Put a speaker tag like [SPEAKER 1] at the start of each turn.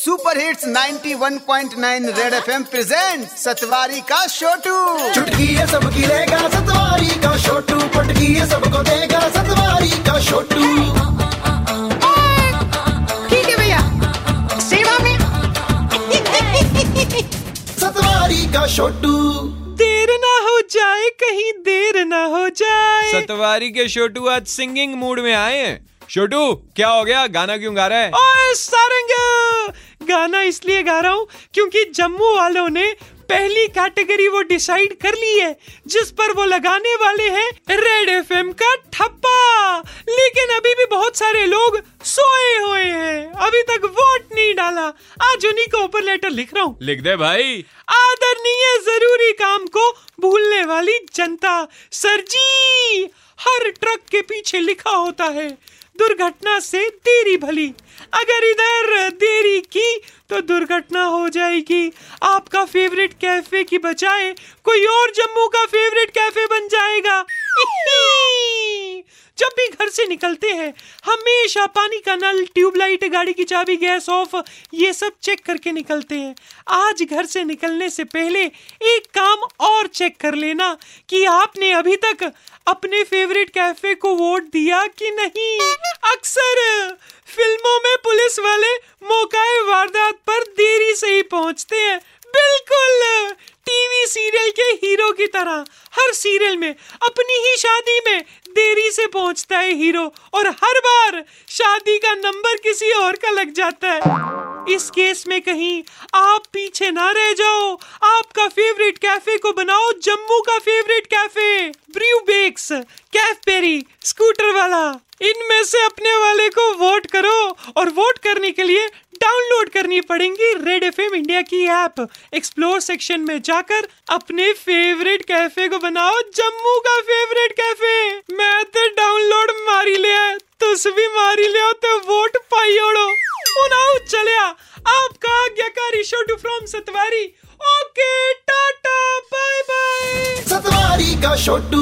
[SPEAKER 1] Super hits 91.9 red FM present सतवारी का छोटू
[SPEAKER 2] चुटकी है सबकी लेगा सतवारी का छोटू पटकी है सबको देगा सतवारी का छोटू
[SPEAKER 3] ठीक है भैया। सेवा में।
[SPEAKER 2] सतवारी का छोटू
[SPEAKER 4] देर ना हो जाए कहीं देर ना हो जाए।
[SPEAKER 5] सतवारी के छोटू आज सिंगिंग मूड में आए हैं। छोटू क्या हो गया? गाना क्यों गा रहा है?
[SPEAKER 4] ओए सारंग! गाना इसलिए गा रहा हूँ क्योंकि जम्मू वालों ने पहली कैटेगरी वो डिसाइड कर ली है जिस पर वो लगाने वाले हैं रेड एफएम का ठप्पा। लेकिन अभी भी बहुत सारे लोग सोए हुए हैं। अभी तक वोट नहीं डाला। आज उन्हीं को ऊपर लेटर लिख रहा हूँ।
[SPEAKER 5] लिख दे भाई।
[SPEAKER 4] आदरणीय ज़रूरी काम को भूलने वाली जनता सर जी हर ट्रक के पीछे लिखा होता है। दुर्घटना से देरी भली। अगर इधर देरी की तो दुर्घटना हो जाएगी। आपका फेवरेट कैफ़े की बजाय कोई और जम्मू का फेवरेट कैफ़े बन जाएगा। जब भी घर से निकलते हैं, हमेशा पानी का नल, ट्यूबलाइट, गाड़ी की चाबी, गैस ऑफ़, ये सब चेक करके निकलते हैं। आज घर से निकलने से पहले एक काम और चेक कर लेना कि आपने अभी तक अपने फेवरेट कैफ़े को वोट दिया कि नहीं। अक्सर फ़िल्मों में पुलिस वाले मौकाए वारदात पर देरी से ही पहुँचते हैं। बिल्कुल! टीवी सीरियल के हीरो की तरह, हर सीरियल में, अपनी ही शादी में देरी से पहुँचता है हीरो और हर बार शादी का नंबर किसी और का लग जाता है। इस केस में कहीं आप पीछे ना रह जाओ। आपका फेवरेट कैफ़े को बनाओ, जम्मू का favourite cafe Brew Bakes cafe Peri scooter वाला। इनमें से अपने वाले को वोट करो और वोट करने के लिए डाउनलोड करनी पड़ेगी रेड एफएम इंडिया की ऐप एक्सप्लोर सेक्शन में जाकर अपने फेवरेट कैफ़े को बनाओ, जम्मू का फेवरेट कैफ़े मैं तो डाउनलोड मारी लिया तुस भी मारी लिया तो वोट पाई ओड़ो। चलिया आपका आज्ञाकारी शोटू फ्रॉम सतवारी। ओके
[SPEAKER 2] का छोटू